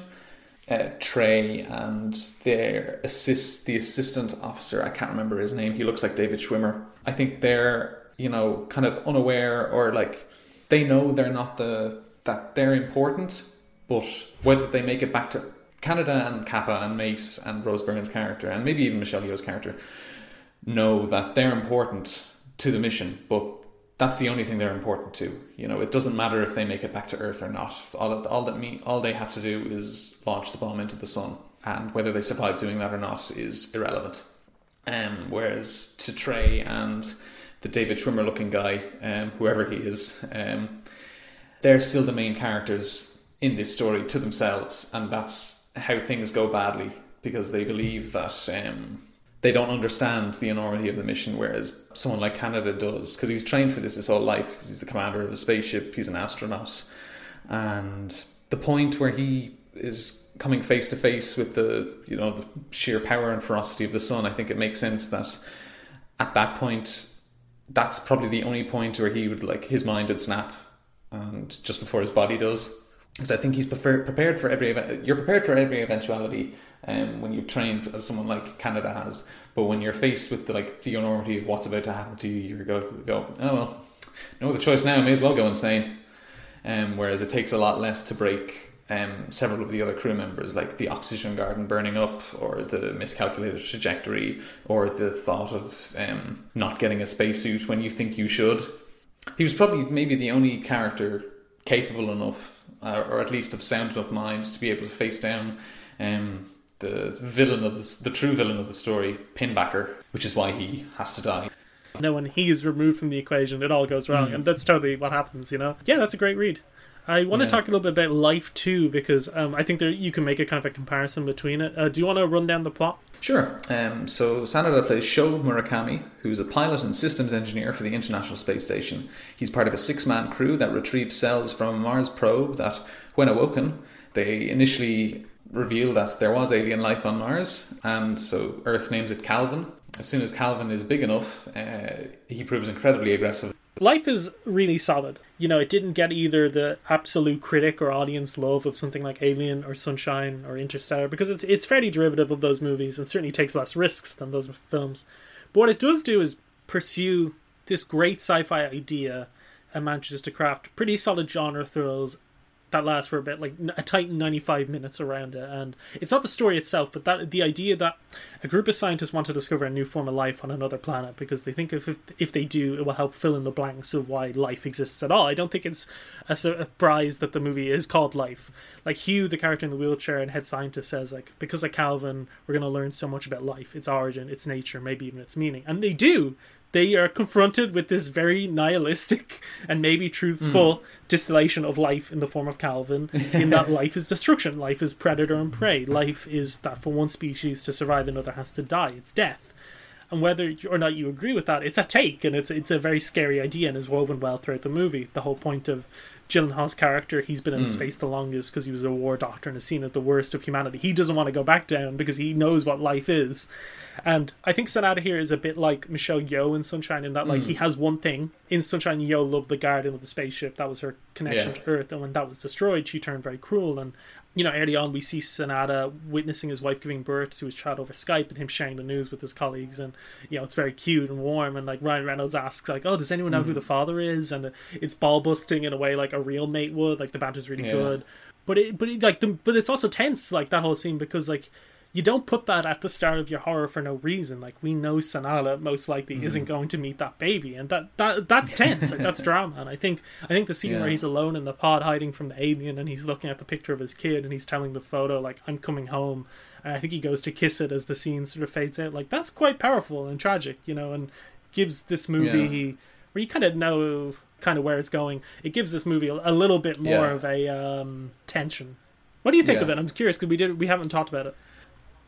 Uh, Trey and their assist, the assistant officer, I can't remember his name. He looks like David Schwimmer. I think they're you know kind of unaware or like they know they're not the that they're important, but whether they make it back to Kaneda and Capa and Mace and Rose Byrne's character and maybe even Michelle Yeoh's character know that they're important to the mission, but that's the only thing they're important to. You know, it doesn't matter if they make it back to Earth or not. All all that mean, all they have to do is launch the bomb into the sun, and whether they survive doing that or not is irrelevant. Um, whereas to Trey and the David Schwimmer looking guy, um, whoever he is, um, they're still the main characters in this story to themselves, and that's how things go badly because they believe that um, they don't understand the enormity of the mission, whereas someone like Kaneda does, because he's trained for this his whole life, because he's the commander of a spaceship, he's an astronaut. And the point where he is coming face to face with the, you know, the sheer power and ferocity of the sun, I think it makes sense that at that point, that's probably the only point where he would, like, his mind would snap, and just before his body does. Because I think he's prefer- prepared for every event. You're prepared for every eventuality um, when you've trained as someone like Kaneda has. But when you're faced with the, like the enormity of what's about to happen to you, you go, go oh well, no other choice now. May as well go insane. Um, whereas it takes a lot less to break um, several of the other crew members, like the oxygen garden burning up, or the miscalculated trajectory, or the thought of um, not getting a spacesuit when you think you should. He was probably maybe the only character capable enough, or at least of sound enough mind, to be able to face down um, the villain of the, the true villain of the story, Pinbacker, which is why he has to die. Now, when he is removed from the equation, it all goes wrong, Mm. and that's totally what happens. You know, yeah, that's a great read. I want Yeah. to talk a little bit about Life too, because um, I think there you can make a kind of a comparison between it. Uh, do you want to run down the plot? Sure. Um, so Sanada plays Sho Murakami, who's a pilot and systems engineer for the International Space Station. He's part of a six-man crew that retrieves cells from a Mars probe that, when awoken, they initially reveal that there was alien life on Mars, and so Earth names it Calvin. As soon as Calvin is big enough, uh, he proves incredibly aggressive. Life is really solid. You know, it didn't get either the absolute critic or audience love of something like Alien or Sunshine or Interstellar because it's it's fairly derivative of those movies and certainly takes less risks than those films. But what it does do is pursue this great sci-fi idea and manages to craft pretty solid genre thrills that lasts for a bit, like a tight 95 minutes around it. And it's not the story itself, but that the idea that a group of scientists want to discover a new form of life on another planet because they think if, if, if they do, it will help fill in the blanks of why life exists at all. I don't think it's a surprise that the movie is called Life. Like Hugh, the character in the wheelchair and head scientist, says, like, because of Calvin, we're going to learn so much about life, its origin, its nature, maybe even its meaning. And they do they are confronted with this very nihilistic and maybe truthful mm. distillation of life in the form of Calvin, in that life is destruction, life is predator and prey, life is that for one species to survive, another has to die. It's death. And whether or not you agree with that, it's a take, and it's it's a very scary idea, and is woven well throughout the movie. The whole point of Gyllenhaal's character, he's been in mm. space the longest because he was a war doctor and has seen it the worst of humanity. He doesn't want to go back down because he knows what life is. And I think Sanada here is a bit like Michelle Yeoh in Sunshine in that like mm. he has one thing. In Sunshine Yeoh loved the garden of the spaceship. That was her connection yeah. to Earth. And when that was destroyed, she turned very cruel. And you know, early on we see Sanada witnessing his wife giving birth to his child over Skype and him sharing the news with his colleagues and you know, it's very cute and warm and like Ryan Reynolds asks like, Oh, does anyone know mm. who the father is? And it's ball busting in a way like a real mate would, like the banter's really yeah. good. But it but it, like the but it's also tense, like that whole scene because like you don't put that at the start of your horror for no reason. Like we know Sanada most likely mm. isn't going to meet that baby, and that, that that's tense. like that's drama. And I think I think the scene yeah. where he's alone in the pod hiding from the alien, and he's looking at the picture of his kid, and he's telling the photo like I'm coming home, and I think he goes to kiss it as the scene sort of fades out. Like that's quite powerful and tragic, you know, and gives this movie yeah. where you kind of know kind of where it's going. It gives this movie a, a little bit more yeah. of a um, tension. What do you think of it? I'm curious because we did we haven't talked about it.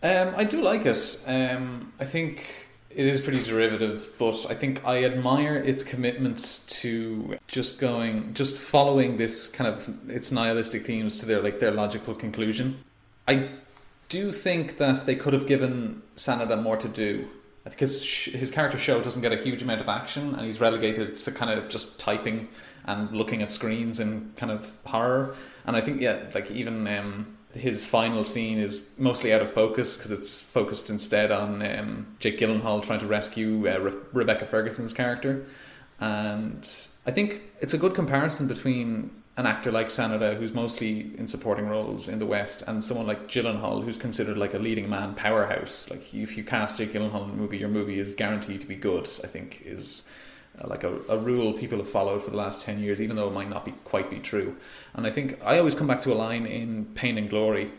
Um, I do like it. Um, I think it is pretty derivative, but I think I admire its commitment to just going, just following this kind of its nihilistic themes to their like their logical conclusion. I do think that they could have given Sanada more to do because his character Sho doesn't get a huge amount of action, and he's relegated to kind of just typing and looking at screens and kind of horror. And I think yeah, like even. Um, his final scene is mostly out of focus because it's focused instead on um, Jake Gyllenhaal trying to rescue uh, Re- Rebecca Ferguson's character, and I think it's a good comparison between an actor like Sanada, who's mostly in supporting roles in the West, and someone like Gyllenhaal, who's considered like a leading man powerhouse. Like if you cast Jake Gyllenhaal in a movie, your movie is guaranteed to be good. I think is like a, a rule people have followed for the last 10 years, even though it might not be quite be true. And I think I always come back to a line in Pain and Glory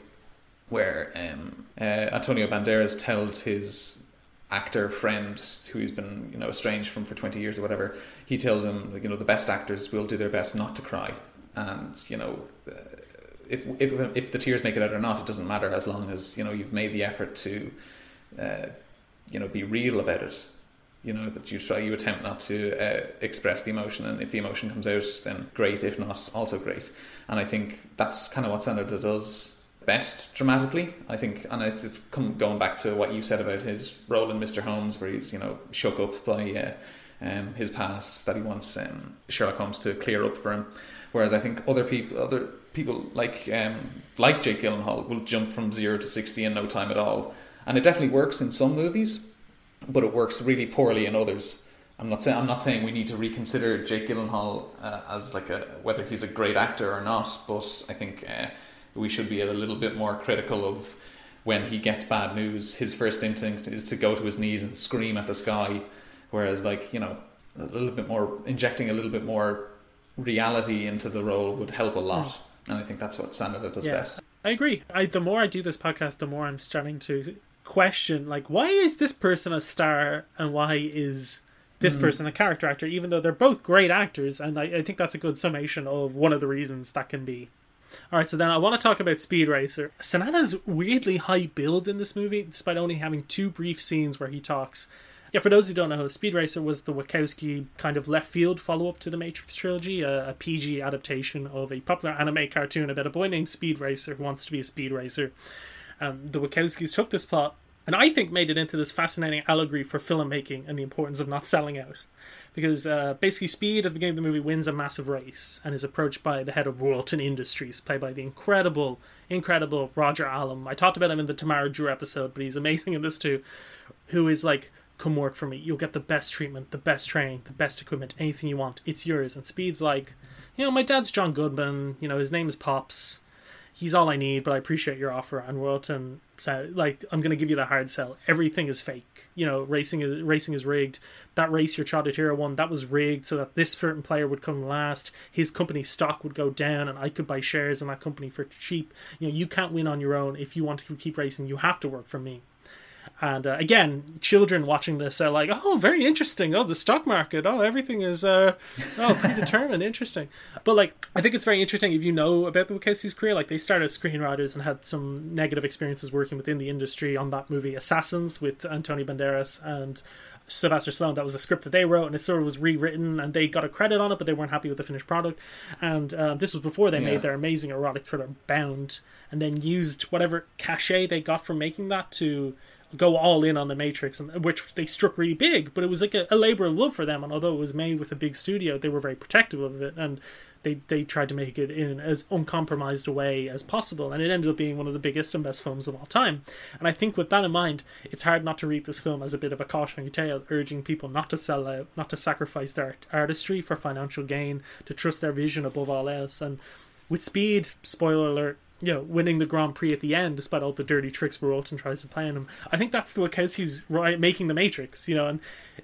where um, uh, Antonio Banderas tells his actor friend who he's been you know estranged from for 20 years or whatever he tells him you know the best actors will do their best not to cry and you know uh, if if if the tears make it out or not it doesn't matter as long as you know you've made the effort to uh, you know be real about it you know that you try you attempt not to uh, express the emotion and if the emotion comes out then great if not also great. And i think that's kind of what Sanada does best dramatically. I think and it's come going back to what you said about his role in mr holmes where he's you know shook up by uh, um, his past that he wants um, sherlock holmes to clear up for him. Whereas i think other people other people like um, like jake gyllenhaal will jump from zero to 60 in no time at all. And it definitely works in some movies but it works really poorly in others. I'm not saying I'm not saying we need to reconsider Jake Gyllenhaal uh, as like a whether he's a great actor or not, but I think uh, we should be a little bit more critical of when he gets bad news. His first instinct is to go to his knees and scream at the sky, whereas like you know a little bit more injecting a little bit more reality into the role would help a lot, mm. and I think that's what Sanada does yeah. best. I agree. I, the more I do this podcast, the more I'm starting to question like why is this person a star and why is this mm. person a character actor even though they're both great actors and I, I, think that's a good summation of one of the reasons that can be all right so then i want to talk about speed racer sanada's weirdly high build in this movie despite only having two brief scenes where he talks yeah, for those who don't know, Speed Racer was the Wachowski kind of left field follow up to the Matrix trilogy, a, a, PG adaptation of a popular anime cartoon about a boy named Speed Racer who wants to be a speed racer. Um, the Wachowskis took this plot and I think made it into this fascinating allegory for filmmaking and the importance of not selling out. because uh, basically Speed at the beginning of the movie wins a massive race and is approached by the head of Royalton Industries, played by the incredible, incredible Roger Allam. I talked about him in the Tamara Drewe episode, but he's amazing in this too. Who is like, come work for me. You'll get the best treatment, the best training, the best equipment, anything you want. It's yours. And Speed's like, you know, my dad's John Goodman. You know, his name is Pops. He's all I need, but I appreciate your offer. And Royalton said, like, I'm going to give you the hard sell. Everything is fake. You know, racing is racing is rigged. That race your Trotted Hero won, that was rigged so that this certain player would come last. His company stock would go down, and I could buy shares in that company for cheap. You know, you can't win on your own. If you want to keep racing, you have to work for me. And uh, again, children watching this are like, "Oh, very interesting. Oh, the stock market. Oh, everything is uh, oh predetermined. interesting." But like, I think it's very interesting if you know about the Wachowskis' career. Like, they started as screenwriters and had some negative experiences working within the industry on that movie Assassins with Antonio Banderas and Sylvester Stallone. That was a script that they wrote, and it sort of was rewritten, and they got a credit on it, but they weren't happy with the finished product. And uh, this was before they Yeah. made their amazing erotic thriller Bound, and then used whatever cachet they got from making that to go all in on the Matrix, and which they struck really big. But it was like a, a labor of love for them, and although it was made with a big studio, they were very protective of it, and they they tried to make it in as uncompromised a way as possible, and it ended up being one of the biggest and best films of all time. And I think with that in mind, it's hard not to read this film as a bit of a cautionary tale, urging people not to sell out, not to sacrifice their artistry for financial gain, to trust their vision above all else. And with Speed, spoiler alert, you know, winning the Grand Prix at the end, despite all the dirty tricks Royalton tries to play on him. I think that's the Wachowski's right making the Matrix, you know. And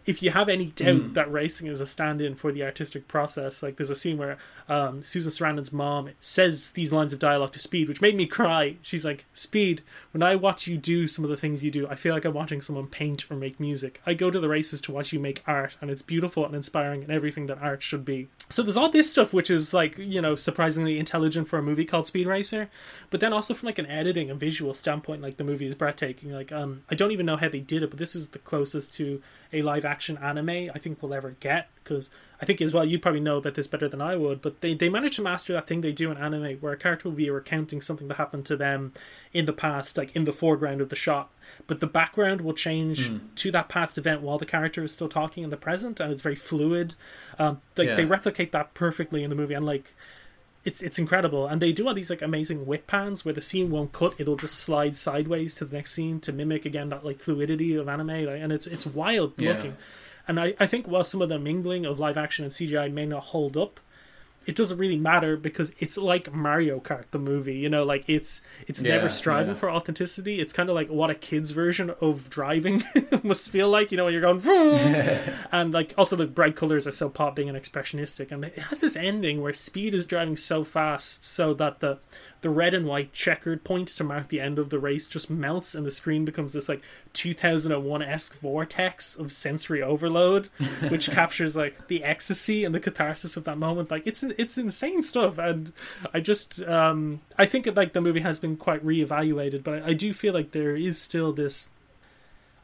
if you have any doubt Mm. that racing is a stand-in for the artistic process, like there's a scene where um, Susan Sarandon's mom says these lines of dialogue to Speed, which made me cry. She's like, "Speed, when I watch you do some of the things you do, I feel like I'm watching someone paint or make music. I go to the races to watch you make art, and it's beautiful and inspiring and everything that art should be." So there's all this stuff which is like you know surprisingly intelligent for a movie called Speed Racer, but then also from like an editing and visual standpoint, like the movie is breathtaking. Like um, I don't even know how they did it, but this is the closest to a live action anime I think we'll ever get because I think as well you'd probably know about this better than I would, but they they managed to master that thing they do in anime where a character will be recounting something that happened to them in the past, like in the foreground of the shot, but the background will change Hmm. to that past event while the character is still talking in the present, and it's very fluid. Um, like Yeah. they replicate that perfectly in the movie, and like it's it's incredible. And they do all these like amazing whip pans where the scene won't cut. It'll just slide sideways to the next scene to mimic again that like fluidity of anime like, and it's it's wild Yeah. looking. And I, I think while some of the mingling of live action and cgi may not hold up it doesn't really matter because it's like Mario Kart the movie you know like it's it's Yeah, never striving yeah. for authenticity. It's kind of like what a kid's version of driving must feel like you know when you're going and like also the bright colors are so popping and expressionistic. And it has this ending where speed is driving so fast so that the the red and white checkered point to mark the end of the race just melts and the screen becomes this like 2001-esque vortex of sensory overload which captures like the ecstasy and the catharsis of that moment. Like it's it's insane stuff and i just um i think like the movie has been quite reevaluated but I, I do feel like there is still this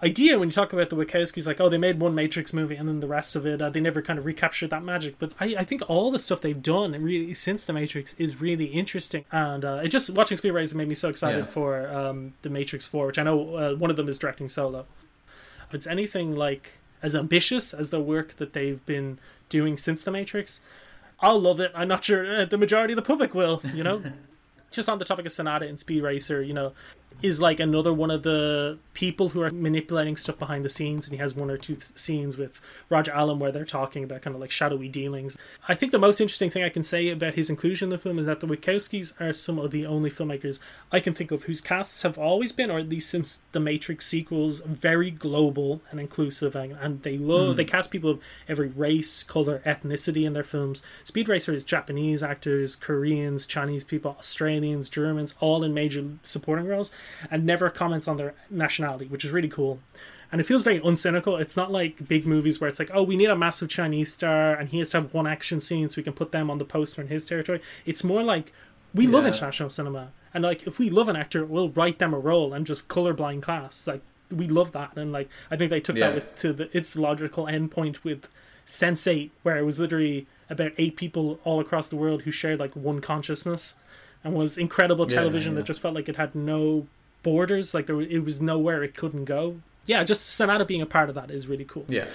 idea when you talk about the Wachowskis, like, oh, they made one Matrix movie and then the rest of it, uh, they never kind of recaptured that magic. But I, I think all the stuff they've done really since the Matrix is really interesting. And uh, it just watching Speed Racer made me so excited Yeah. for um, the Matrix Four, which I know uh, one of them is directing solo. If it's anything like as ambitious as the work that they've been doing since the Matrix, I'll love it. I'm not sure uh, the majority of the public will. You know. just on the topic of Sanada and Speed Racer, you know, is like another one of the people who are manipulating stuff behind the scenes, and he has one or two th- scenes with Roger Allam where they're talking about kind of like shadowy dealings. I think the most interesting thing I can say about his inclusion in the film is that the Wachowskis are some of the only filmmakers I can think of whose casts have always been, or at least since the Matrix sequels, very global and inclusive, and, and they love Mm. they cast people of every race, color, ethnicity in their films. Speed Racer is Japanese actors, Koreans, Chinese people, Australians, Germans, all in major supporting roles, and never comments on their nationality, which is really cool. And it feels very uncynical. It's not like big movies where it's like, oh, we need a massive Chinese star and he has to have one action scene so we can put them on the poster in his territory. It's more like we love international cinema. And like if we love an actor, we'll write them a role and just colorblind class. Like we love that. And like I think they took Yeah. that with, to the, its logical endpoint with Sense8, where it was literally about eight people all across the world who shared like one consciousness and was incredible Yeah, television yeah. that just felt like it had no borders like there was, it was nowhere it couldn't go yeah just sanada being a part of that is really cool Yeah.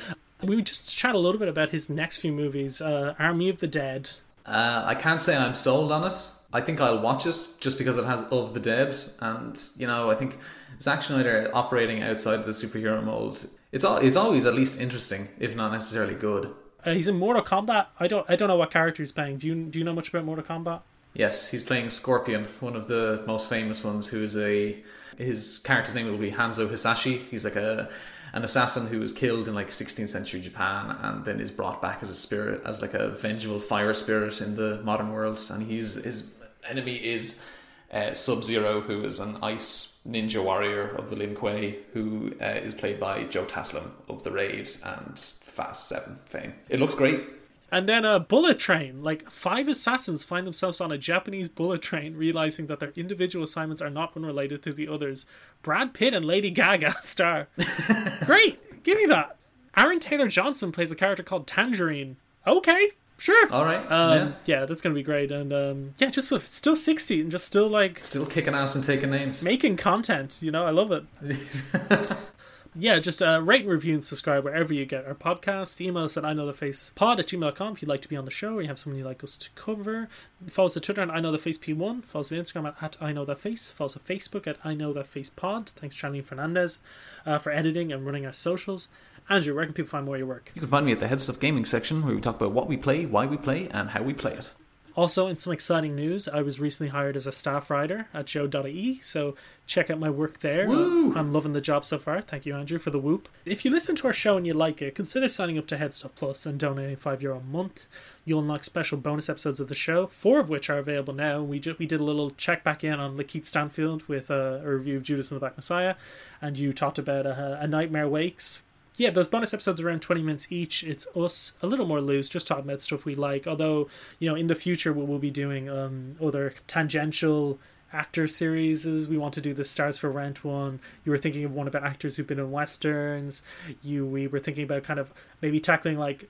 We would just chat a little bit about his next few movies uh, Army of the Dead. Uh, I can't say I'm sold on it. I think I'll watch it just because it has Of the Dead, and you know, I think Zack Snyder operating outside of the superhero mold. It's all, it's always at least interesting, if not necessarily good. Uh, he's in Mortal Kombat. I don't I don't know what character he's playing. Do you do you know much about Mortal Kombat? Yes, he's playing Scorpion, one of the most famous ones. Who is a his character's name will be Hanzo Hasashi. He's like a an assassin who was killed in like 16th century Japan and then is brought back as a spirit, as like a vengeful fire spirit in the modern world. And he's his enemy is uh, Sub Zero, who is an ice ninja warrior of the Lin Kuei, who uh, is played by Joe Taslim of The Raid and Fast Seven fame. It looks great. And then a bullet train. Like five assassins find themselves on a Japanese bullet train, realizing that their individual assignments are not unrelated to the others. Brad Pitt and Lady Gaga star. Great, give me that. Aaron Taylor Johnson plays a character called Tangerine. Okay, sure. All right. Um, yeah. yeah, that's gonna be great. And um, yeah, just uh, still sixty and just still like Still kicking ass and taking names. making content. You know, I love it. yeah, just uh, rate and review and subscribe wherever you get our podcast. Email us at I know the face pod at gmail.com if you'd like to be on the show or you have someone you'd like us to cover. Follow us on Twitter at I know the face P1. Follow us on Instagram at, at I know that face. Follow us on Facebook at I know that face pod. Thanks, Charline Fernandez, uh, for editing and running our socials. Andrew, where can people find more of your work? You can find me at the Head Stuff Gaming section where we talk about what we play, why we play, and how we play it. Also, in some exciting news, I was recently hired as a staff writer at Joe.ie, so check out my work there. Woo! I'm loving the job so far. Thank you, Andrew, for the whoop. If you listen to our show and you like it, consider signing up to Head Stuff Plus and donating five euro a month. You'll unlock special bonus episodes of the show, four of which are available now. We ju- we did a little check back in on Lakeith Stanfield with uh, a review of Judas and the Black Messiah, and you talked about uh, A Nightmare Wakes, yeah, those bonus episodes are around 20 minutes each. It's us a little more loose, just talking about stuff we like. Although, you know, in the future, we will be doing um, other tangential actor series. We want to do the Stars for Rent one. You were thinking of one about actors who've been in westerns. You We were thinking about kind of maybe tackling like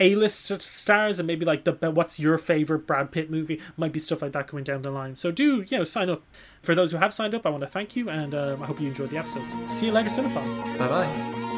A-list stars and maybe like the what's your favorite Brad Pitt movie might be stuff like that coming down the line. So do you know sign up. For those who have signed up, I want to thank you and um, I hope you enjoyed the episodes. See you later, Cinephiles. Bye bye.